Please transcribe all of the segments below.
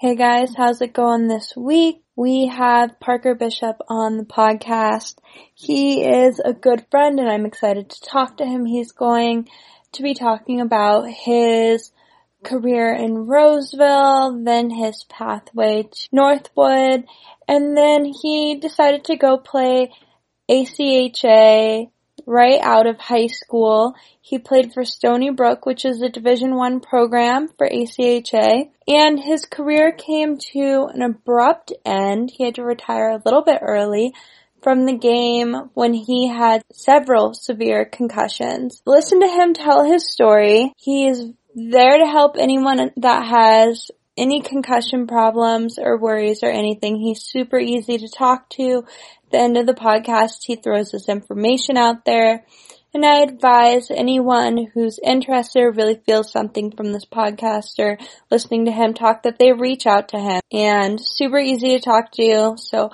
Hey guys, how's it going this week? We have Parker Bishop on the podcast. He is a good friend and I'm excited to talk to him. He's going to be talking about his career in Roseville, then his pathway to Northwood, and then he decided to go play ACHA right out of high school. He played for Stony Brook, which is a Division One program for ACHA, and his career came to an abrupt end. He had to retire a little bit early from the game when he had several severe concussions. Listen to him tell his story. He is there to help anyone that has any concussion problems or worries or anything. He's super easy to talk to. At the end of the podcast, he throws this information out there. And I advise anyone who's interested or really feels something from this podcast or listening to him talk that they reach out to him. And super easy to talk to. So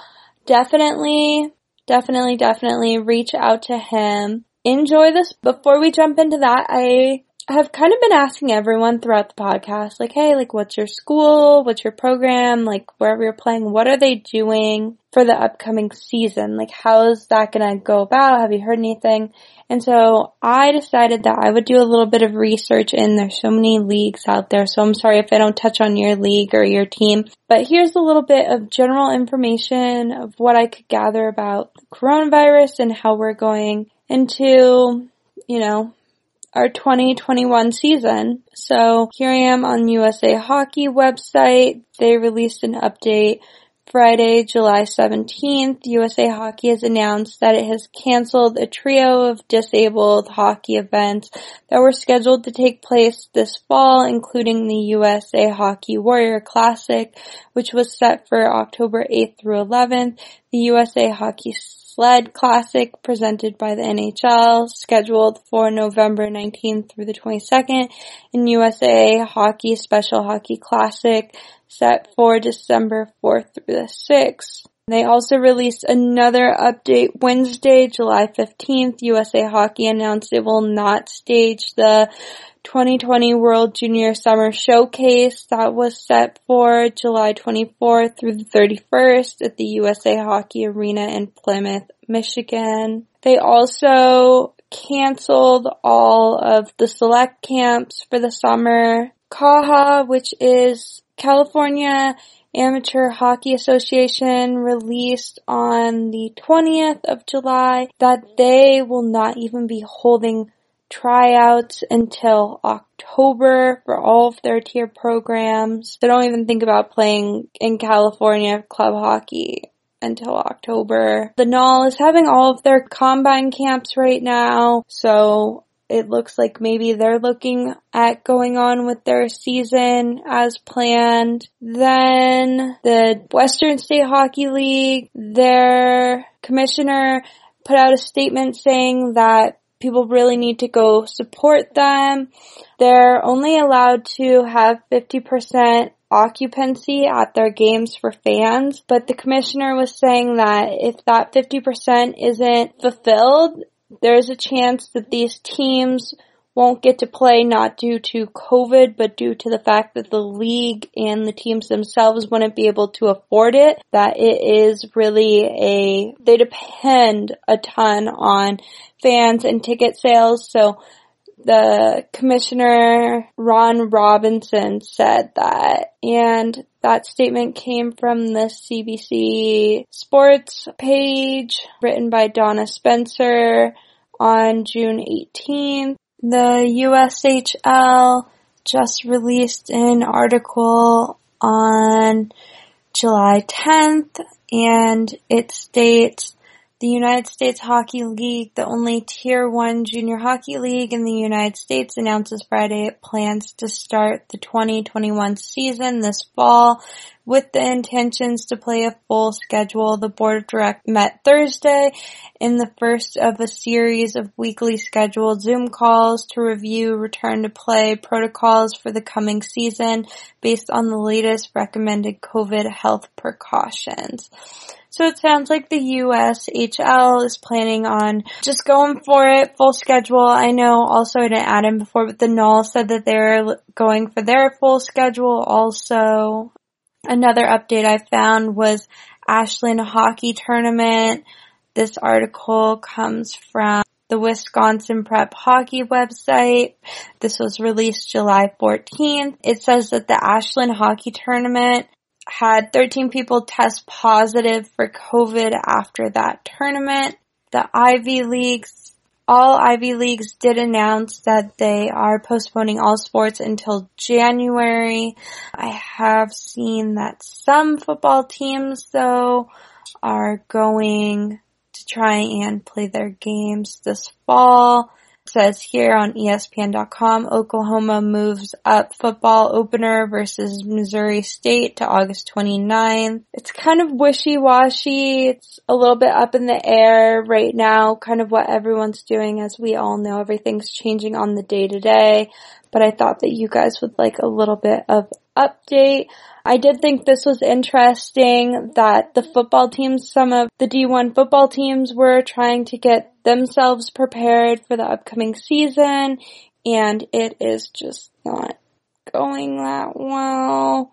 definitely, definitely, definitely reach out to him. Enjoy this. Before we jump into that, I have kind of been asking everyone throughout the podcast, like, hey, like, what's your school? What's your program? Like, wherever you're playing, what are they doing for the upcoming season? Like, how is that gonna go about? Have you heard anything? And so I decided that I would do a little bit of research and there's so many leagues out there. So I'm sorry if I don't touch on your league or your team, but here's a little bit of general information of what I could gather about the coronavirus and how we're going into, you know, our 2021 season. So here I am on USA Hockey website. They released an update Friday, July 17th. USA Hockey has announced that it has canceled a trio of disabled hockey events that were scheduled to take place this fall, including the USA Hockey Warrior Classic, which was set for October 8th through 11th, the USA Hockey Sled Classic presented by the NHL, scheduled for November 19th through the 22nd, and USA Hockey Special Hockey Classic set for December 4th through the 6th. They also released another update Wednesday, July 15th. USA Hockey announced it will not stage the 2020 World Junior Summer Showcase that was set for July 24th through the 31st at the USA Hockey Arena in Plymouth, Michigan. They also canceled all of the select camps for the summer. CAHA, which is California Amateur Hockey Association released on the 20th of July that they will not even be holding tryouts until October for all of their tier programs. They don't even think about playing in California club hockey until October. The NAHL is having all of their combine camps right now, so it looks like maybe they're looking at going on with their season as planned. Then the Western State Hockey League, their commissioner put out a statement saying that people really need to go support them. They're only allowed to have 50% occupancy at their games for fans, but the commissioner was saying that if that 50% isn't fulfilled, there's a chance that these teams won't get to play not due to COVID, but due to the fact that the league and the teams themselves wouldn't be able to afford it. That it is really a, they depend a ton on fans and ticket sales. So the commissioner, Ron Robinson, said that. And that statement came from the CBC Sports page written by Donna Spencer on June 18th. The USHL just released an article on July 10th and it states the United States Hockey League, the only tier one junior hockey league in the United States announces Friday it plans to start the 2021 season this fall with the intentions to play a full schedule. The board of directors met Thursday in the first of a series of weekly scheduled Zoom calls to review return to play protocols for the coming season based on the latest recommended COVID health precautions. So it sounds like the USHL is planning on just going for it, full schedule. I know also I didn't add in before, but the NAHL said that they're going for their full schedule also. Another update I found was Ashland hockey tournament. This article comes from the Wisconsin Prep Hockey website. This was released July 14th. It says that the Ashland hockey tournament had 13 people test positive for COVID after that tournament. The Ivy Leagues all Ivy Leagues did announce that they are postponing all sports until January. I have seen that some football teams though are going to try and play their games this fall says here on ESPN.com, Oklahoma moves up football opener versus Missouri State to August 29th. It's kind of wishy-washy. It's a little bit up in the air right now, kind of what everyone's doing. As we all know, everything's changing on the day to day. But I thought that you guys would like a little bit of update. I did think this was interesting that the football teams, some of the D1 football teams were trying to get themselves prepared for the upcoming season and it is just not going that well.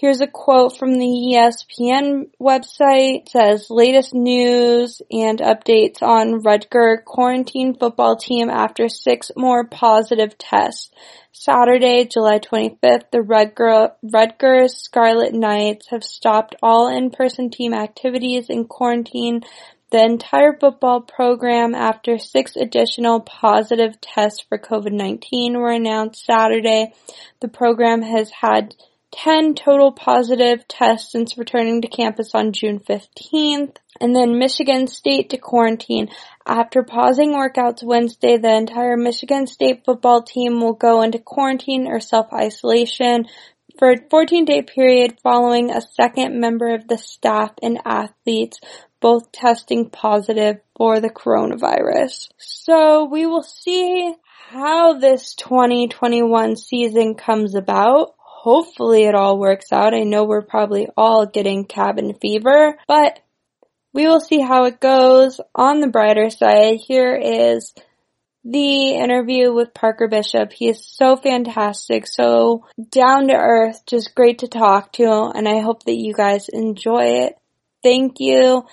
Here's a quote from the ESPN website. It says latest news and updates on Rutger quarantine football team after six more positive tests. Saturday, July 25th, the Rutger, Rutgers Scarlet Knights have stopped all in-person team activities in quarantine the entire football program after six additional positive tests for COVID-19 were announced Saturday. The program has had 10 total positive tests since returning to campus on June 15th. And then Michigan State to quarantine. After pausing workouts Wednesday, the entire Michigan State football team will go into quarantine or self-isolation for a 14 day period following a second member of the staff and athletes both testing positive for the coronavirus. So we will see how this 2021 season comes about. Hopefully it all works out. I know we're probably all getting cabin fever, but we will see how it goes. On the brighter side, here is the interview with Parker Bishop. He is so fantastic, so down to earth, just great to talk to, and I hope that you guys enjoy it. Thank you.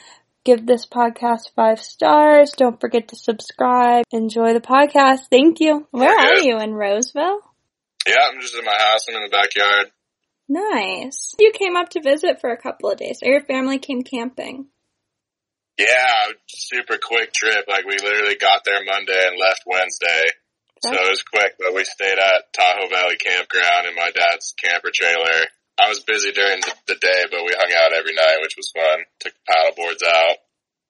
Give this podcast five stars. Don't forget to subscribe. Enjoy the podcast. Thank you. Where are you in Roseville? Yeah, I'm just in my house. I'm in the backyard. Nice. You came up to visit for a couple of days, or your family came camping. Yeah, super quick trip. Like we literally got there Monday and left Wednesday. So it was quick, but we stayed at Tahoe Valley Campground in my dad's camper trailer. I was busy during the day, but we hung out every night, which was fun. Took the paddle boards out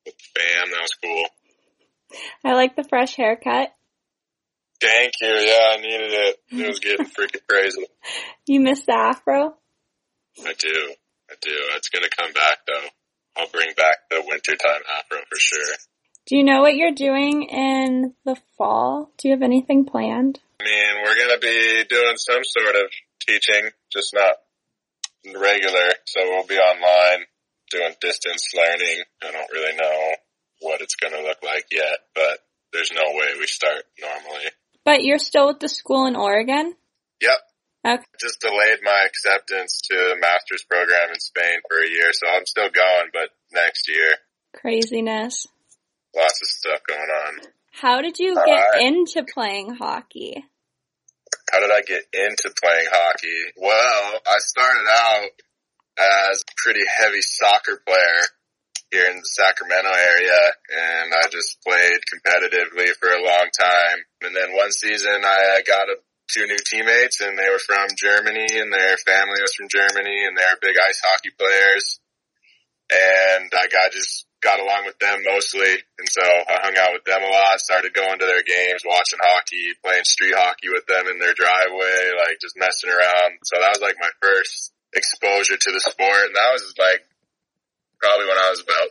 with the fam. That was cool. I like the fresh haircut. Thank you. Yeah, I needed it. It was getting freaking crazy. You miss the afro? I do. I do. It's gonna come back though. I'll bring back the wintertime afro for sure. Do you know what you're doing in the fall? Do you have anything planned? I mean, we're gonna be doing some sort of teaching, just not regular. So we'll be online doing distance learning. I don't really know what it's gonna look like yet, but there's no way we start normally. But you're still with the school in Oregon? Yep. Okay. Just delayed my acceptance to the master's program in Spain for a year, so I'm still going, but next year. Craziness. Lots of stuff going on. How did you get uh, into playing hockey? How did I get into playing hockey? Well, I started out as a pretty heavy soccer player here in the Sacramento area and I just played competitively for a long time. And then one season I got a two new teammates and they were from Germany and their family was from Germany and they're big ice hockey players. And I got just got along with them mostly. And so I hung out with them a lot, started going to their games, watching hockey, playing street hockey with them in their driveway, like just messing around. So that was like my first exposure to the sport. And that was like probably when I was about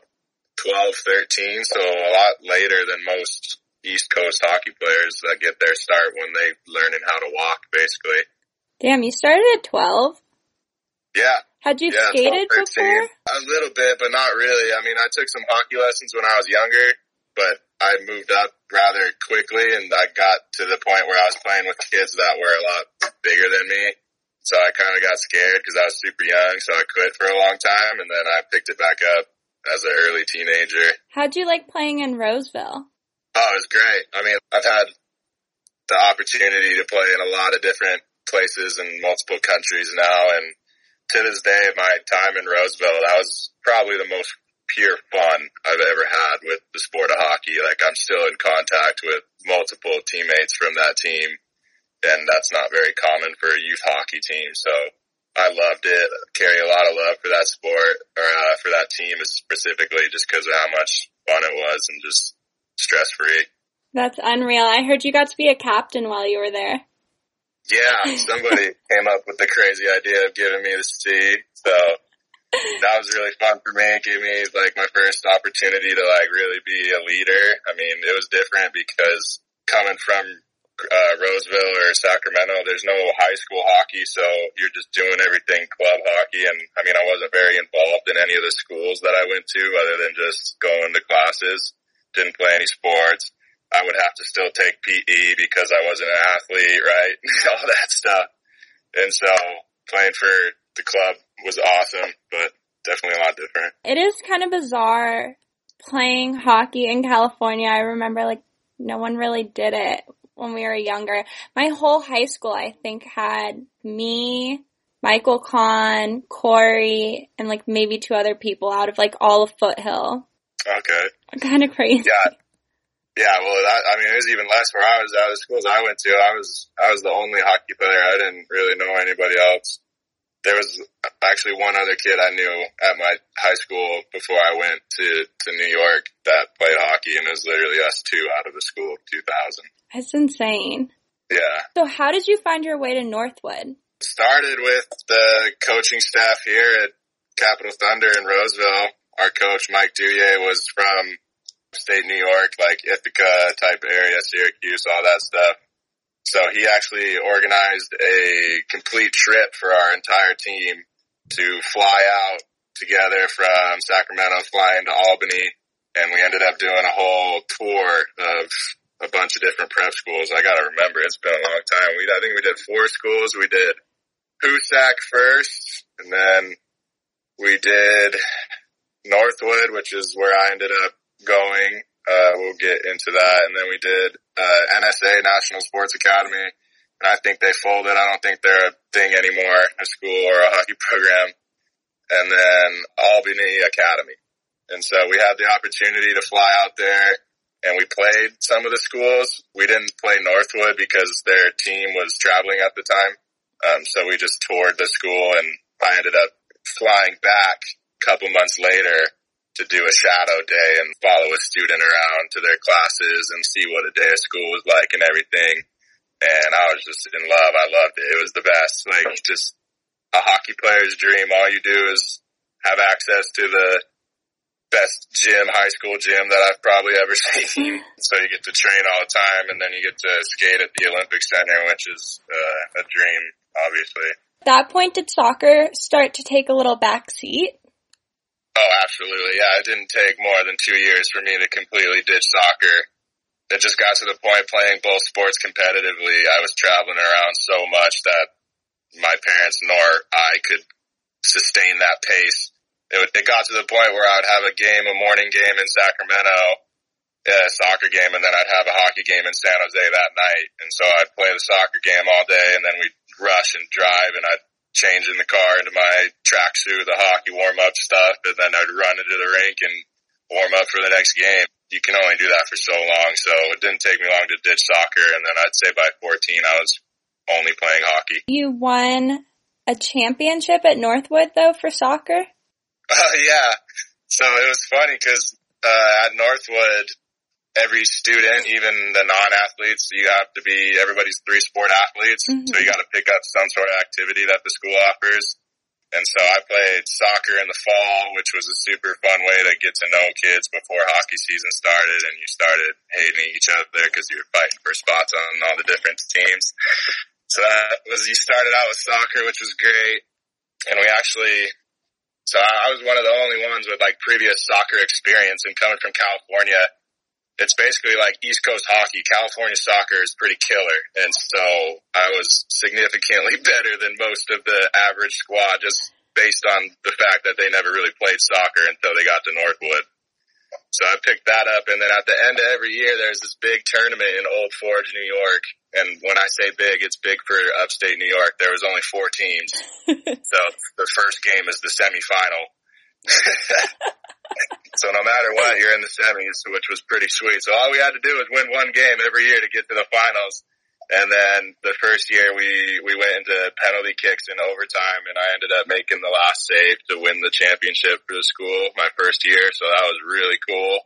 12, 13. So a lot later than most East Coast hockey players that get their start when they learning how to walk, basically. Damn, you started at 12? Yeah. Had you yeah, skated before? A little bit, but not really. I mean, I took some hockey lessons when I was younger, but I moved up rather quickly and I got to the point where I was playing with kids that were a lot bigger than me. So I kind of got scared because I was super young. So I quit for a long time and then I picked it back up as an early teenager. How'd you like playing in Roseville? Oh, it was great. I mean, I've had the opportunity to play in a lot of different places in multiple countries now. And to this day, my time in Roseville, that was probably the most pure fun I've ever had with the sport of hockey. Like I'm still in contact with multiple teammates from that team and that's not very common for a youth hockey team. So I loved it. Carry a lot of love for that sport or uh, for that team specifically, just because of how much fun it was and just stress free. That's unreal. I heard you got to be a captain while you were there. Yeah, somebody came up with the crazy idea of giving me the C. So that was really fun for me. It gave me like my first opportunity to like really be a leader. I mean, it was different because coming from uh, Roseville or Sacramento, there's no high school hockey, so you're just doing everything club hockey. And I mean, I wasn't very involved in any of the schools that I went to other than just going to classes. Didn't play any sports. I would have to still take PE because I wasn't an athlete, right? All that stuff. And so playing for the club was awesome, but definitely a lot different. It is kind of bizarre playing hockey in California. I remember like no one really did it when we were younger. My whole high school, I think, had me, Michael Kahn, Corey, and like maybe two other people out of like all of Foothill. Okay. Kind of crazy. Yeah. Yeah, well, that, I mean, it was even less where I was at. The schools I went to, I was, I was the only hockey player. I didn't really know anybody else there was actually one other kid I knew at my high school before I went to, to New York that played hockey and it was literally us two out of the school of 2000. That's insane. Yeah. So how did you find your way to Northwood? Started with the coaching staff here at Capital Thunder in Roseville. Our coach, Mike Duye, was from state New York, like Ithaca type area, Syracuse, all that stuff. So he actually organized a complete trip for our entire team to fly out together from Sacramento, flying to Albany, and we ended up doing a whole tour of a bunch of different prep schools. I gotta remember, it's been a long time. We, I think we did four schools. We did Hoosac first, and then we did Northwood, which is where I ended up going. Uh, we'll get into that. And then we did, uh, NSA, National Sports Academy. And I think they folded. I don't think they're a thing anymore, a school or a hockey program. And then Albany Academy. And so we had the opportunity to fly out there and we played some of the schools. We didn't play Northwood because their team was traveling at the time. Um, so we just toured the school and I ended up flying back couple months later to do a shadow day and follow a student around to their classes and see what a day of school was like and everything. And I was just in love. I loved it. It was the best. Like just a hockey player's dream. All you do is have access to the best gym, high school gym that I've probably ever seen. so you get to train all the time and then you get to skate at the Olympic Center, which is uh, a dream, obviously. At that point, did soccer start to take a little backseat? Oh, absolutely. Yeah, it didn't take more than two years for me to completely ditch soccer. It just got to the point playing both sports competitively. I was traveling around so much that my parents nor I could sustain that pace. It, would, it got to the point where I would have a game, a morning game in Sacramento, a soccer game, and then I'd have a hockey game in San Jose that night. And so I'd play the soccer game all day, and then we'd rush and drive, and I'd change in the car into my tracksuit, the hockey warm up stuff, and then I'd run into the rink and warm up for the next game. You can only do that for so long, so it didn't take me long to ditch soccer, and then I'd say by 14 I was only playing hockey. You won a championship at Northwood though for soccer? Uh, yeah. So it was funny because uh, at Northwood, every student, even the non-athletes, you have to be, everybody's three sport athletes. Mm-hmm. So you got to pick up some sort of activity that the school offers. And so I played soccer in the fall, which was a super fun way to get to know kids before hockey season started and you started hating each other because you were fighting for spots on all the different teams. So that was, you started out with soccer, which was great. And we actually, so I was one of the only ones with like previous soccer experience and coming from California, it's basically like East Coast hockey. California soccer is pretty killer. And so I was significantly better than most of the average squad just based on the fact that they never really played soccer until they got to Northwood. So I picked that up and then at the end of every year there's this big tournament in Old Forge, New York. And when I say big, it's big for upstate New York. There was only four teams. so the first game is the semifinal. so no matter what, you're in the semis, which was pretty sweet. So all we had to do was win one game every year to get to the finals. And then the first year we, we went into penalty kicks in overtime and I ended up making the last save to win the championship for the school my first year. So that was really cool.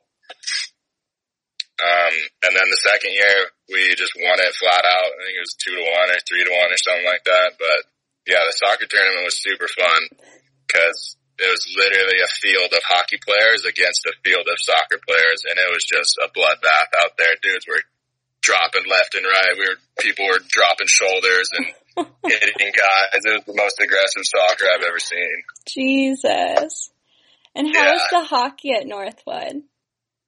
Um, and then the second year we just won it flat out. I think it was two to one or three to one or something like that. But yeah, the soccer tournament was super fun because it was literally a field of hockey players against a field of soccer players, and it was just a bloodbath out there. Dudes were dropping left and right. We were people were dropping shoulders and hitting guys. It was the most aggressive soccer I've ever seen. Jesus. And how yeah. was the hockey at Northwood?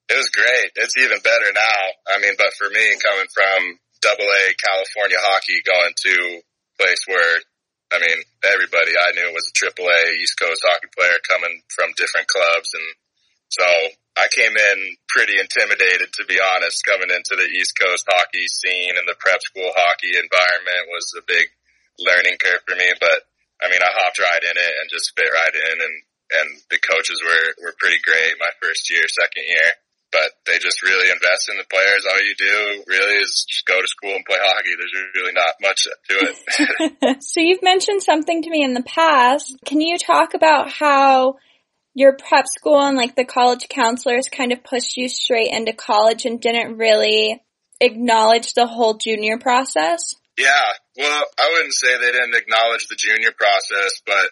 It was great. It's even better now. I mean, but for me, coming from double A California hockey, going to a place where I mean, everybody I knew was a triple A East Coast hockey player coming from different clubs. And so I came in pretty intimidated, to be honest, coming into the East Coast hockey scene and the prep school hockey environment was a big learning curve for me. But I mean, I hopped right in it and just fit right in and, and the coaches were, were pretty great my first year, second year but they just really invest in the players. All you do really is just go to school and play hockey. There's really not much to it. so you've mentioned something to me in the past. Can you talk about how your prep school and like the college counselors kind of pushed you straight into college and didn't really acknowledge the whole junior process? Yeah. Well, I wouldn't say they didn't acknowledge the junior process, but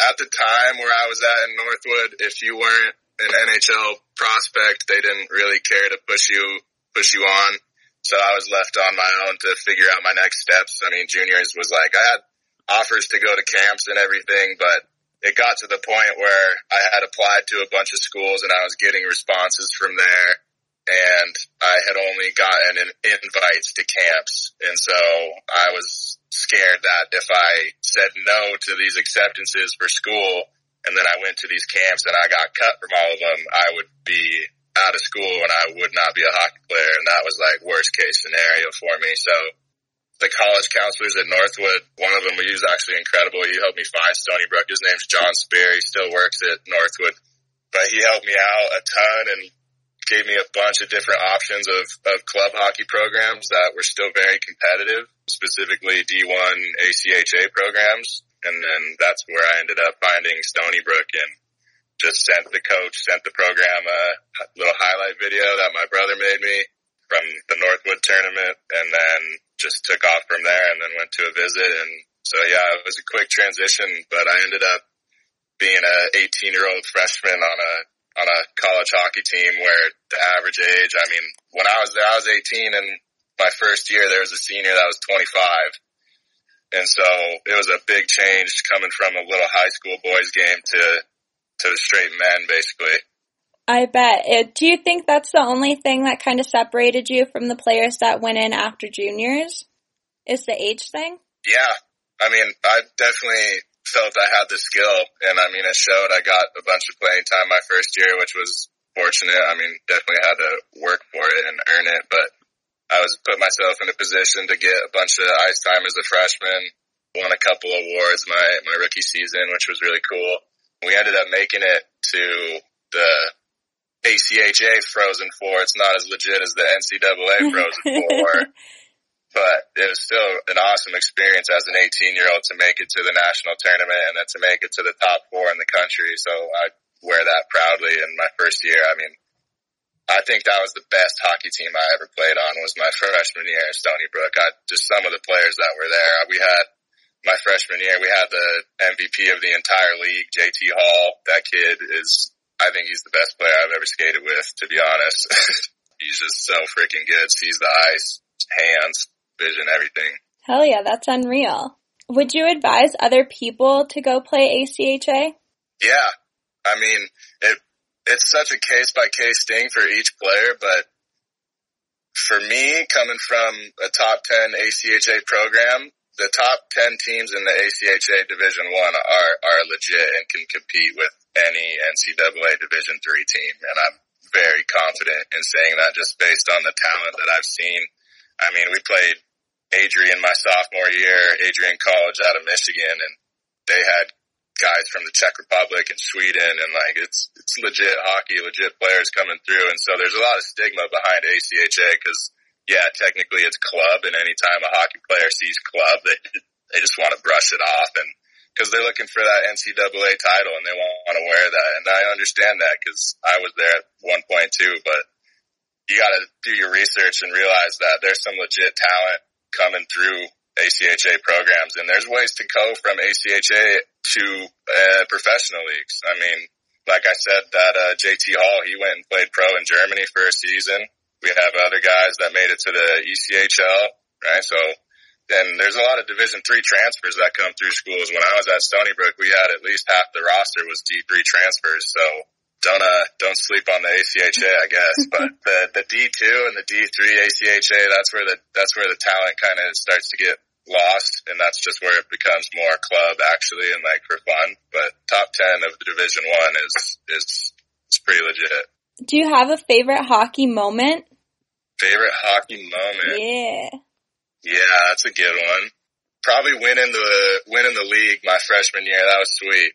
at the time where I was at in Northwood, if you weren't an NHL prospect. They didn't really care to push you, push you on. So I was left on my own to figure out my next steps. I mean, juniors was like, I had offers to go to camps and everything, but it got to the point where I had applied to a bunch of schools and I was getting responses from there and I had only gotten invites to camps. And so I was scared that if I said no to these acceptances for school, and then I went to these camps and I got cut from all of them, I would be out of school and I would not be a hockey player. And that was like worst case scenario for me. So the college counselors at Northwood, one of them he was actually incredible. He helped me find Stony Brook. His name's John Spear. He still works at Northwood, but he helped me out a ton and gave me a bunch of different options of, of club hockey programs that were still very competitive, specifically D1 ACHA programs. And then that's where I ended up finding Stony Brook and just sent the coach, sent the program a little highlight video that my brother made me from the Northwood tournament and then just took off from there and then went to a visit. And so yeah, it was a quick transition, but I ended up being a 18 year old freshman on a, on a college hockey team where the average age, I mean, when I was there, I was 18 and my first year there was a senior that was 25 and so it was a big change coming from a little high school boys game to, to the straight men basically. I bet. It, do you think that's the only thing that kind of separated you from the players that went in after juniors? Is the age thing? Yeah. I mean, I definitely felt I had the skill and I mean, it showed I got a bunch of playing time my first year, which was fortunate. I mean, definitely had to work for it and earn it, but I was put myself in a position to get a bunch of ice time as a freshman. Won a couple awards my my rookie season, which was really cool. We ended up making it to the ACHA Frozen Four. It's not as legit as the NCAA Frozen Four, but it was still an awesome experience as an 18 year old to make it to the national tournament and then to make it to the top four in the country. So I wear that proudly. In my first year, I mean, I think that was the best hockey team I ever played on was my freshman year at Stony Brook. I, just some of the players that were there. We had my freshman year, we had the MVP of the entire league, JT Hall. That kid is, I think he's the best player I've ever skated with, to be honest. he's just so freaking good. Sees the ice, hands, vision, everything. Hell yeah, that's unreal. Would you advise other people to go play ACHA? Yeah. I mean, it it's such a case by case thing for each player, but for me, coming from a top 10 ACHA program, the top 10 teams in the ACHA Division 1 are, are legit and can compete with any NCAA Division 3 team. And I'm very confident in saying that just based on the talent that I've seen. I mean, we played Adrian my sophomore year, Adrian College out of Michigan, and they had guys from the Czech Republic and Sweden and like it's, it's legit hockey, legit players coming through. And so there's a lot of stigma behind ACHA because yeah, technically it's club and anytime a hockey player sees club, they, they just want to brush it off and because they're looking for that NCAA title and they want to wear that. And I understand that because I was there at one point too, but you got to do your research and realize that there's some legit talent coming through ACHA programs, and there's ways to go from ACHA to uh, professional leagues. I mean, like I said, that uh, JT Hall, he went and played pro in Germany for a season. We have other guys that made it to the ECHL, right? So then there's a lot of Division three transfers that come through schools. When I was at Stony Brook, we had at least half the roster was D3 transfers. So don't uh don't sleep on the ACHA, I guess. but the the D two and the D three ACHA, that's where the that's where the talent kind of starts to get lost, and that's just where it becomes more club actually and like for fun. But top ten of the Division One is is is pretty legit. Do you have a favorite hockey moment? Favorite hockey moment? Yeah. Yeah, that's a good one. Probably winning the winning the league my freshman year. That was sweet.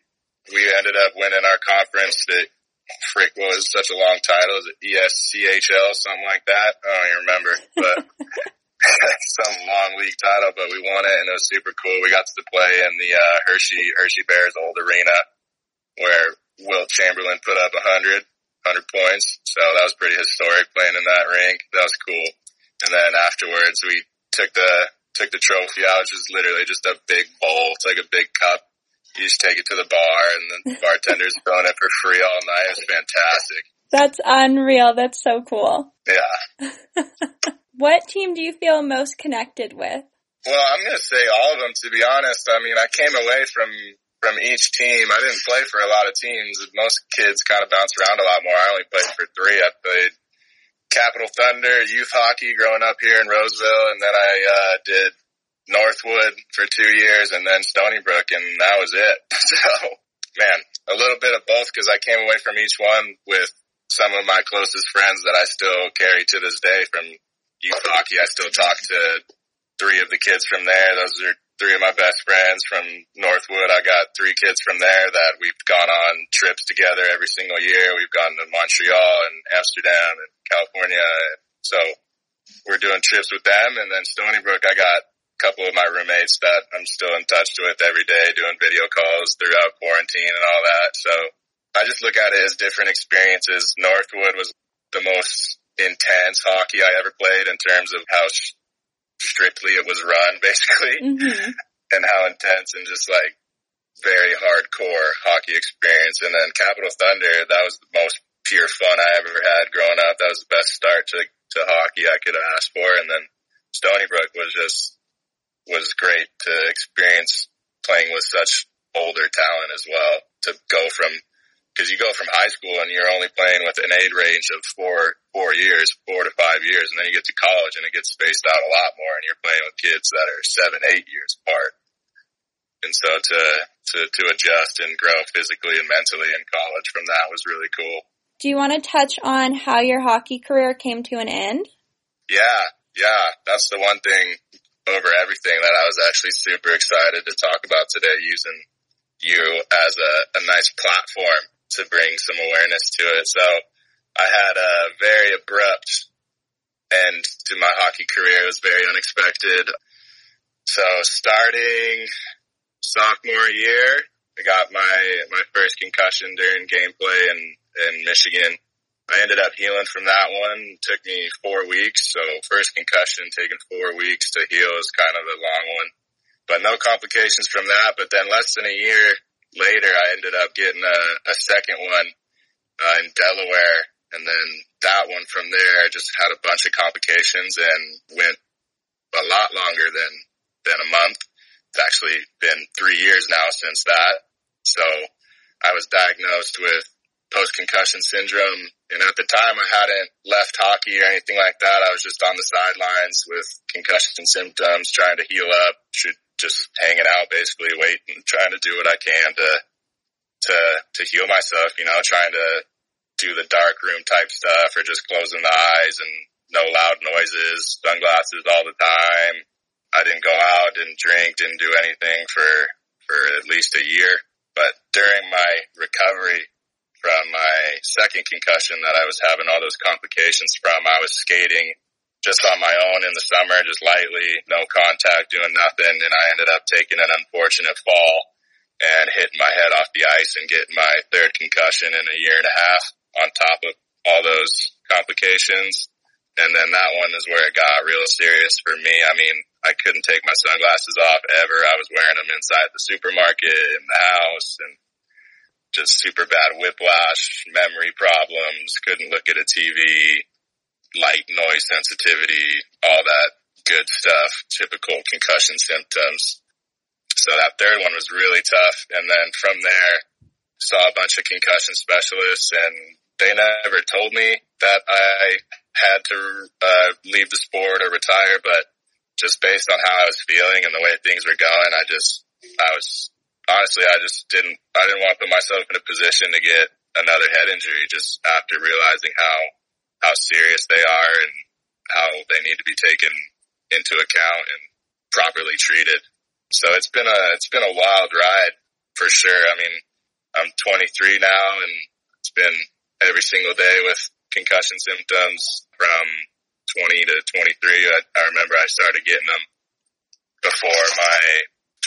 We ended up winning our conference that frick was such a long title. Is it ESCHL, something like that? I don't even remember, but some long league title, but we won it and it was super cool. We got to play in the, uh, Hershey, Hershey Bears old arena where Wilt Chamberlain put up a hundred, hundred points. So that was pretty historic playing in that rink. That was cool. And then afterwards we took the, took the trophy out, which was literally just a big bowl. It's like a big cup you just take it to the bar and the bartender's throwing it for free all night. It's fantastic. That's unreal. That's so cool. Yeah. what team do you feel most connected with? Well, I'm going to say all of them, to be honest. I mean, I came away from, from each team. I didn't play for a lot of teams. Most kids kind of bounce around a lot more. I only played for three. I played Capital Thunder, youth hockey growing up here in Roseville, and then I, uh, did Northwood for two years and then Stony Brook and that was it. So man, a little bit of both because I came away from each one with some of my closest friends that I still carry to this day from youth hockey. I still talk to three of the kids from there. Those are three of my best friends from Northwood. I got three kids from there that we've gone on trips together every single year. We've gone to Montreal and Amsterdam and California. So we're doing trips with them. And then Stony Brook, I got a couple of my roommates that I'm still in touch with every day doing video calls throughout quarantine and all that. So I just look at it as different experiences. Northwood was the most intense hockey I ever played in terms of how strictly it was run basically mm-hmm. and how intense and just like very hardcore hockey experience. And then Capital Thunder, that was the most pure fun I ever had growing up. That was the best start to, to hockey I could ask for. And then Stony Brook was just was great to experience playing with such older talent as well. To go from because you go from high school and you're only playing with an age range of four four years, four to five years, and then you get to college and it gets spaced out a lot more, and you're playing with kids that are seven, eight years apart. And so to to to adjust and grow physically and mentally in college from that was really cool. Do you want to touch on how your hockey career came to an end? Yeah, yeah, that's the one thing over everything that I was actually super excited to talk about today using you as a, a nice platform to bring some awareness to it. So I had a very abrupt end to my hockey career. It was very unexpected. So starting sophomore year, I got my, my first concussion during gameplay in, in Michigan. I ended up healing from that one. It took me four weeks. So first concussion taking four weeks to heal is kind of a long one, but no complications from that. But then less than a year later, I ended up getting a, a second one uh, in Delaware. And then that one from there I just had a bunch of complications and went a lot longer than, than a month. It's actually been three years now since that. So I was diagnosed with post concussion syndrome. And at the time I hadn't left hockey or anything like that. I was just on the sidelines with concussion symptoms, trying to heal up, just hanging out, basically waiting, trying to do what I can to, to, to heal myself, you know, trying to do the dark room type stuff or just closing the eyes and no loud noises, sunglasses all the time. I didn't go out, didn't drink, didn't do anything for, for at least a year. But during my recovery, from my second concussion that I was having all those complications from. I was skating just on my own in the summer, just lightly, no contact, doing nothing. And I ended up taking an unfortunate fall and hitting my head off the ice and getting my third concussion in a year and a half on top of all those complications. And then that one is where it got real serious for me. I mean, I couldn't take my sunglasses off ever. I was wearing them inside the supermarket, in the house, and just super bad whiplash, memory problems, couldn't look at a TV, light noise sensitivity, all that good stuff, typical concussion symptoms. So that third one was really tough. And then from there, saw a bunch of concussion specialists and they never told me that I had to uh, leave the sport or retire, but just based on how I was feeling and the way things were going, I just, I was honestly, I just didn't, I didn't want to put myself in a position to get another head injury just after realizing how, how serious they are and how they need to be taken into account and properly treated. So it's been a, it's been a wild ride for sure. I mean, I'm 23 now and it's been every single day with concussion symptoms from 20 to 23. I, I remember I started getting them before my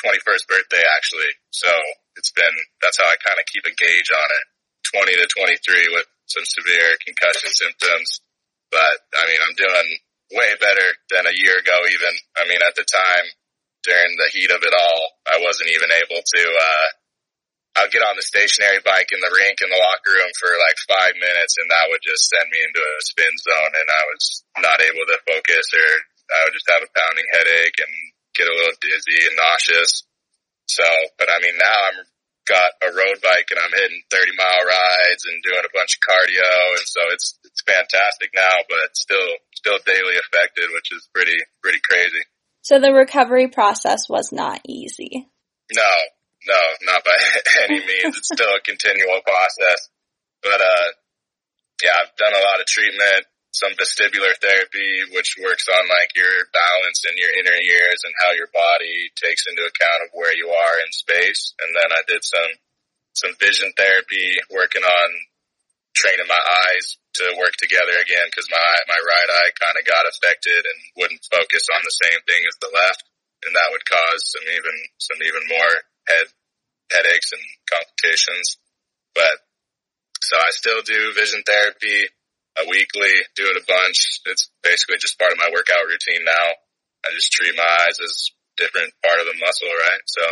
21st birthday actually. So it's been, that's how I kind of keep a gauge on it. 20 to 23 with some severe concussion symptoms. But I mean, I'm doing way better than a year ago even. I mean, at the time during the heat of it all, I wasn't even able to, uh, I'd get on the stationary bike in the rink in the locker room for like five minutes and that would just send me into a spin zone and I was not able to focus or I would just have a pounding headache and get a little dizzy and nauseous. So, but I mean, now I'm got a road bike and I'm hitting 30 mile rides and doing a bunch of cardio. And so it's, it's fantastic now, but still, still daily affected, which is pretty, pretty crazy. So the recovery process was not easy. No, no, not by any means. It's still a continual process, but, uh, yeah, I've done a lot of treatment, some vestibular therapy, which works on like your balance in your inner ears and how your body takes into account of where you are in space. And then I did some, some vision therapy working on training my eyes to work together again because my, my right eye kind of got affected and wouldn't focus on the same thing as the left. And that would cause some even, some even more head, headaches and complications. But so I still do vision therapy a weekly, do it a bunch. It's basically just part of my workout routine now. I just treat my eyes as different part of the muscle, right? So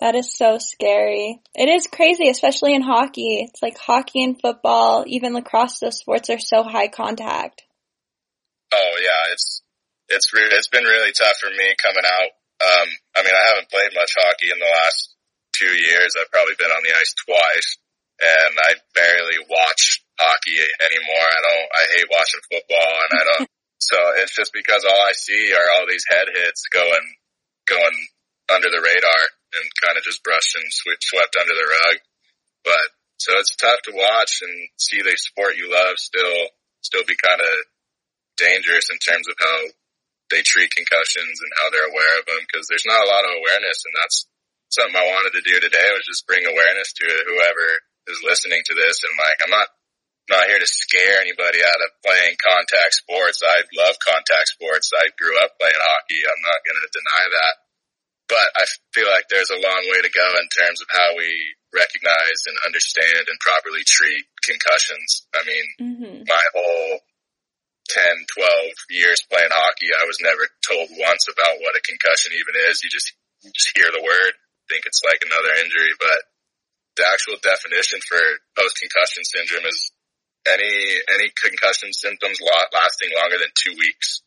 that is so scary. It is crazy, especially in hockey. It's like hockey and football, even lacrosse, those sports are so high contact. Oh yeah, it's, it's, re- it's been really tough for me coming out. Um, I mean, I haven't played much hockey in the last two years. I've probably been on the ice twice and I barely watch hockey anymore. I don't, I hate watching football and I don't, so it's just because all I see are all these head hits going, going under the radar and kind of just brushed and swept under the rug. But so it's tough to watch and see the sport you love still, still be kind of dangerous in terms of how they treat concussions and how they're aware of them because there's not a lot of awareness and that's something I wanted to do today was just bring awareness to it, whoever is listening to this and like, I'm not, not here to scare anybody out of playing contact sports. I love contact sports. I grew up playing hockey. I'm not going to deny that. But I feel like there's a long way to go in terms of how we recognize and understand and properly treat concussions. I mean, mm-hmm. my whole 10, 12 years playing hockey, I was never told once about what a concussion even is. You just, you just hear the word, think it's like another injury, but the actual definition for post concussion syndrome is any any concussion symptoms lasting longer than two weeks.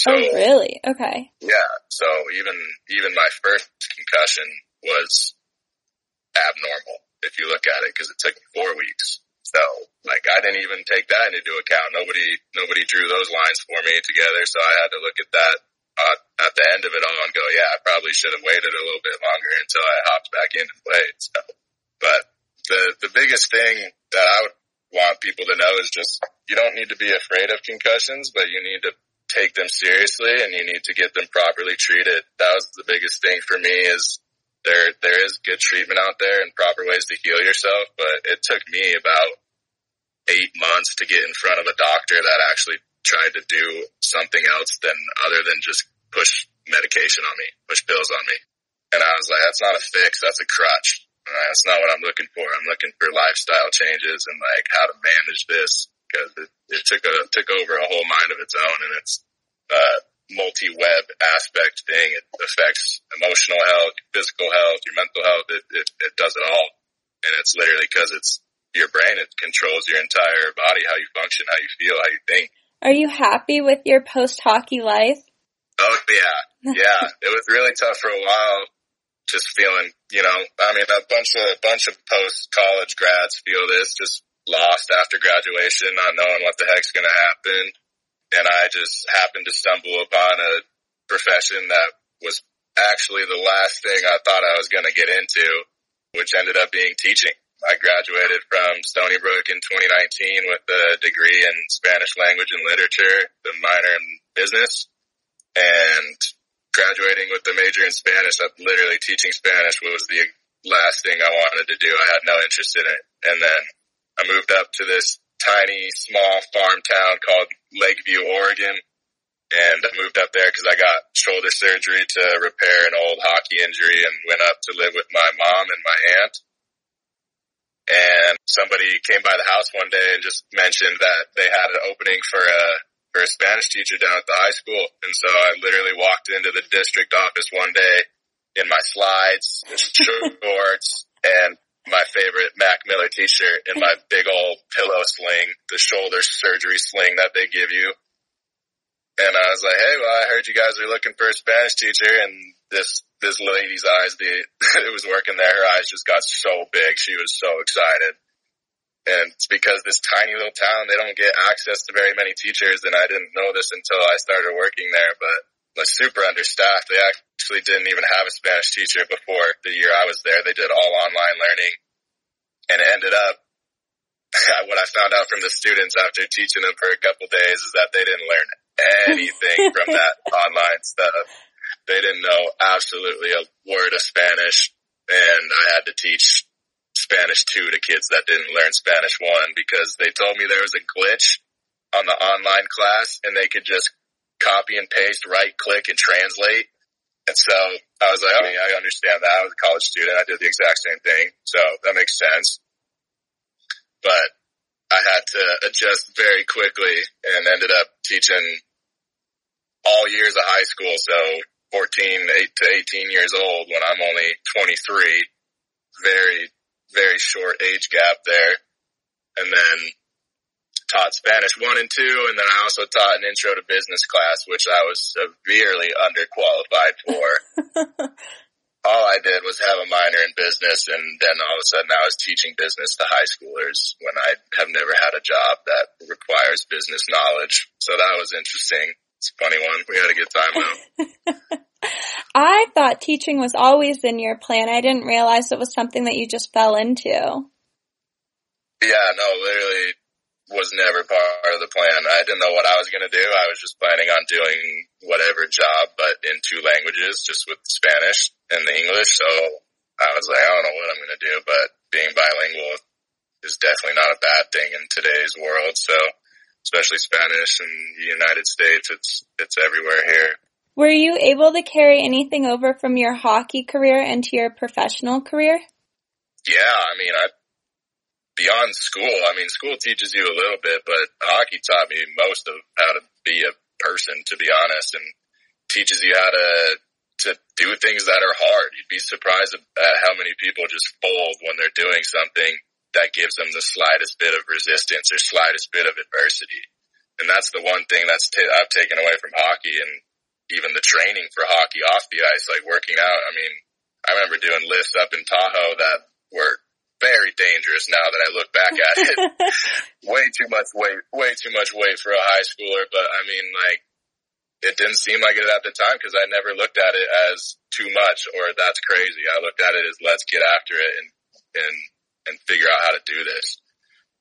So, oh, really? Okay. Yeah. So even even my first concussion was abnormal if you look at it because it took me four weeks. So like I didn't even take that into account. Nobody, nobody drew those lines for me together. So I had to look at that uh, at the end of it all and go, yeah, I probably should have waited a little bit longer until I hopped back in and played. So, but the, the biggest thing that I would want people to know is just you don't need to be afraid of concussions, but you need to take them seriously and you need to get them properly treated. That was the biggest thing for me is there, there is good treatment out there and proper ways to heal yourself, but it took me about eight months to get in front of a doctor that actually tried to do something else than other than just push medication on me, push pills on me. And I was like, that's not a fix, that's a crutch. Uh, that's not what I'm looking for. I'm looking for lifestyle changes and like how to manage this because it, it took a, took over a whole mind of its own and it's a multi-web aspect thing. It affects emotional health, physical health, your mental health. It, it, it does it all. And it's literally because it's your brain. It controls your entire body, how you function, how you feel, how you think. Are you happy with your post hockey life? Oh yeah, yeah. it was really tough for a while. Just feeling, you know, I mean, a bunch of a bunch of post college grads feel this, just lost after graduation, not knowing what the heck's going to happen. And I just happened to stumble upon a profession that was actually the last thing I thought I was going to get into, which ended up being teaching. I graduated from Stony Brook in 2019 with a degree in Spanish language and literature, the minor in business, and graduating with the major in Spanish. That literally teaching Spanish was the last thing I wanted to do. I had no interest in it. And then I moved up to this tiny, small farm town called Lakeview, Oregon. And I moved up there because I got shoulder surgery to repair an old hockey injury and went up to live with my mom and my aunt and somebody came by the house one day and just mentioned that they had an opening for a for a Spanish teacher down at the high school. And so I literally walked into the district office one day in my slides, shorts, and my favorite Mac Miller t-shirt and my big old pillow sling, the shoulder surgery sling that they give you. And I was like, hey, well, I heard you guys are looking for a Spanish teacher and this this lady's eyes, the it was working there. Her eyes just got so big. She was so excited. And it's because this tiny little town, they don't get access to very many teachers. And I didn't know this until I started working there, but was super understaffed. They actually didn't even have a Spanish teacher before the year I was there. They did all online learning and it ended up what I found out from the students after teaching them for a couple days is that they didn't learn anything from that online stuff. They didn't know absolutely a word of Spanish and I had to teach Spanish 2 to kids that didn't learn Spanish 1 because they told me there was a glitch on the online class and they could just copy and paste, right click and translate. And so I was like, oh, I understand that. I was a college student. I did the exact same thing. So that makes sense. But I had to adjust very quickly and ended up teaching all years of high school. So 14 eight to 18 years old when I'm only 23. Very, very short age gap there. And then taught Spanish one and two. And then I also taught an intro to business class, which I was severely underqualified for. all I did was have a minor in business and then all of a sudden I was teaching business to high schoolers when I have never had a job that requires business knowledge. So that was interesting. It's a funny one. We had a good time though. I thought teaching was always in your plan. I didn't realize it was something that you just fell into. Yeah, no, literally was never part of the plan. I didn't know what I was going to do. I was just planning on doing whatever job, but in two languages, just with Spanish and the English. So I was like, I don't know what I'm going to do, but being bilingual is definitely not a bad thing in today's world. So especially Spanish in the United States. It's, it's everywhere here. Were you able to carry anything over from your hockey career into your professional career? Yeah, I mean, I, beyond school, I mean, school teaches you a little bit, but hockey taught me most of how to be a person, to be honest, and teaches you how to, to do things that are hard. You'd be surprised at how many people just fold when they're doing something that gives them the slightest bit of resistance or slightest bit of adversity. And that's the one thing that's I've taken away from hockey and even the training for hockey off the ice, like working out. I mean, I remember doing lifts up in Tahoe that were very dangerous now that I look back at it. way too much weight, way too much weight for a high schooler. But I mean, like, it didn't seem like it at the time because I never looked at it as too much or that's crazy. I looked at it as let's get after it and, and, and figure out how to do this.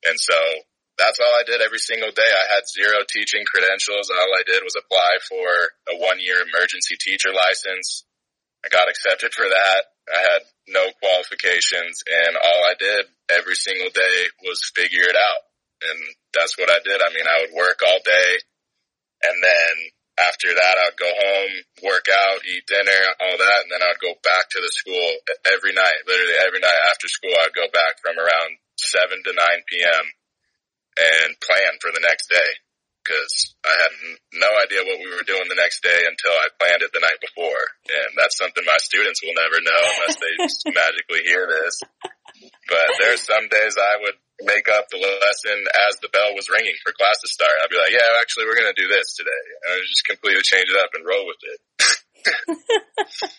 And so that's all I did every single day. I had zero teaching credentials. All I did was apply for a one year emergency teacher license. I got accepted for that. I had no qualifications and all I did every single day was figure it out. And that's what I did. I mean, I would work all day and then after that, I'd go home, work out, eat dinner, all that, and then I'd go back to the school every night. Literally every night after school, I'd go back from around 7 to 9 p.m. and plan for the next day. Cause I had no idea what we were doing the next day until I planned it the night before. And that's something my students will never know unless they just magically hear this. But there's some days I would make up the lesson as the bell was ringing for class to start. I'd be like, yeah, actually we're going to do this today. And I would just completely change it up and roll with it.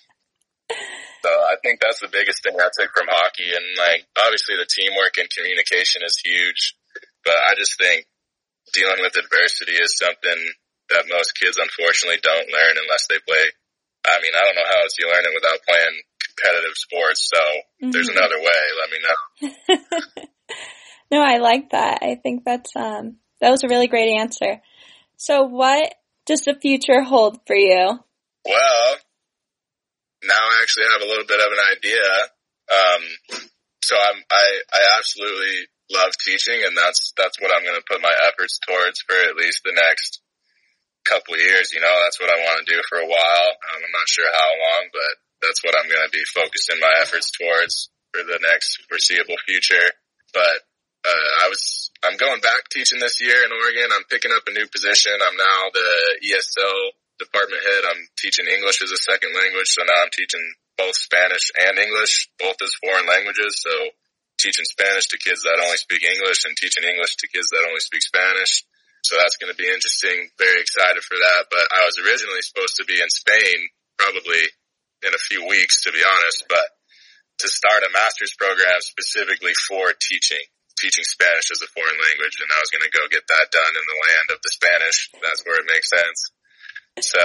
so I think that's the biggest thing I took from hockey. And like, obviously the teamwork and communication is huge, but I just think dealing with adversity is something that most kids unfortunately don't learn unless they play. I mean, I don't know how else you learn it without playing competitive sports. So mm-hmm. there's another way. Let me know. No, I like that. I think that's um that was a really great answer. So what does the future hold for you? Well, now I actually have a little bit of an idea. Um, so I'm, I, I absolutely love teaching and that's, that's what I'm going to put my efforts towards for at least the next couple years. You know, that's what I want to do for a while. Um, I'm not sure how long, but that's what I'm going to be focusing my efforts towards for the next foreseeable future. But uh, I was, I'm going back teaching this year in Oregon. I'm picking up a new position. I'm now the ESL department head. I'm teaching English as a second language. So now I'm teaching both Spanish and English, both as foreign languages. So teaching Spanish to kids that only speak English and teaching English to kids that only speak Spanish. So that's going to be interesting. Very excited for that. But I was originally supposed to be in Spain probably in a few weeks, to be honest, but to start a master's program specifically for teaching teaching Spanish as a foreign language and I was going to go get that done in the land of the Spanish. That's where it makes sense. So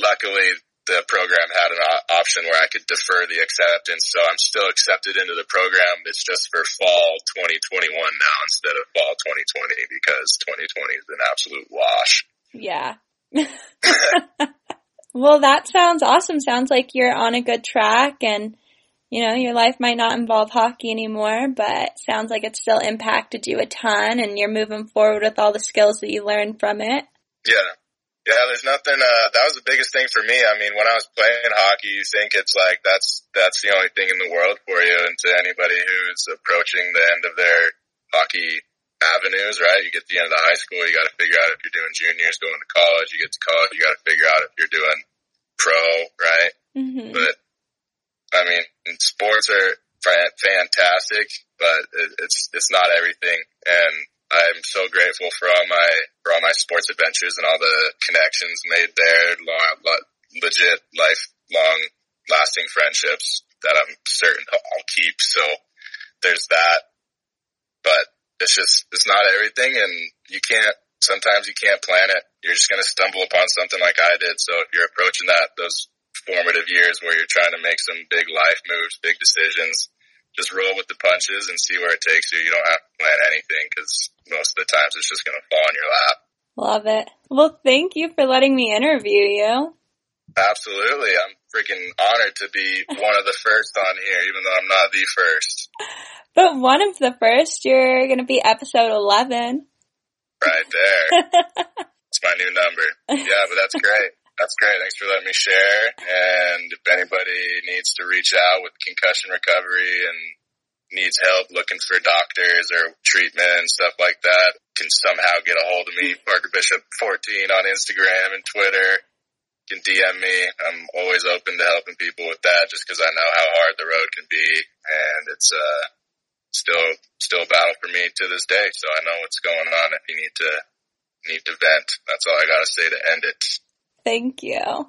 luckily the program had an option where I could defer the acceptance. So I'm still accepted into the program. It's just for fall 2021 now instead of fall 2020 because 2020 is an absolute wash. Yeah. well, that sounds awesome. Sounds like you're on a good track and you know, your life might not involve hockey anymore, but sounds like it still impacted you a ton and you're moving forward with all the skills that you learned from it. Yeah. Yeah, there's nothing, uh, that was the biggest thing for me. I mean, when I was playing hockey, you think it's like, that's, that's the only thing in the world for you. And to anybody who's approaching the end of their hockey avenues, right? You get to the end of the high school, you gotta figure out if you're doing juniors, going to college, you get to college, you gotta figure out if you're doing pro, right? Mm-hmm. But I mean, sports are fantastic, but it's it's not everything. And I'm so grateful for all my for all my sports adventures and all the connections made there, long, legit lifelong lasting friendships that I'm certain I'll keep. So there's that, but it's just it's not everything, and you can't. Sometimes you can't plan it. You're just going to stumble upon something like I did. So if you're approaching that, those formative years where you're trying to make some big life moves, big decisions. Just roll with the punches and see where it takes you. You don't have to plan anything because most of the times it's just going to fall in your lap. Love it. Well, thank you for letting me interview you. Absolutely. I'm freaking honored to be one of the first on here, even though I'm not the first. But one of the first, you're going to be episode 11. Right there. it's my new number. Yeah, but that's great. That's great. Thanks for letting me share. And if anybody needs to reach out with concussion recovery and needs help looking for doctors or treatment and stuff like that, can somehow get a hold of me, Parker Bishop 14 on Instagram and Twitter. Can DM me. I'm always open to helping people with that just because I know how hard the road can be and it's, uh, still, still a battle for me to this day. So I know what's going on if you need to, need to vent. That's all I gotta say to end it. Thank you.